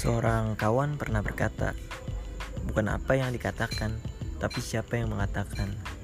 Seorang kawan pernah berkata, "Bukan apa yang dikatakan, tapi siapa yang mengatakan."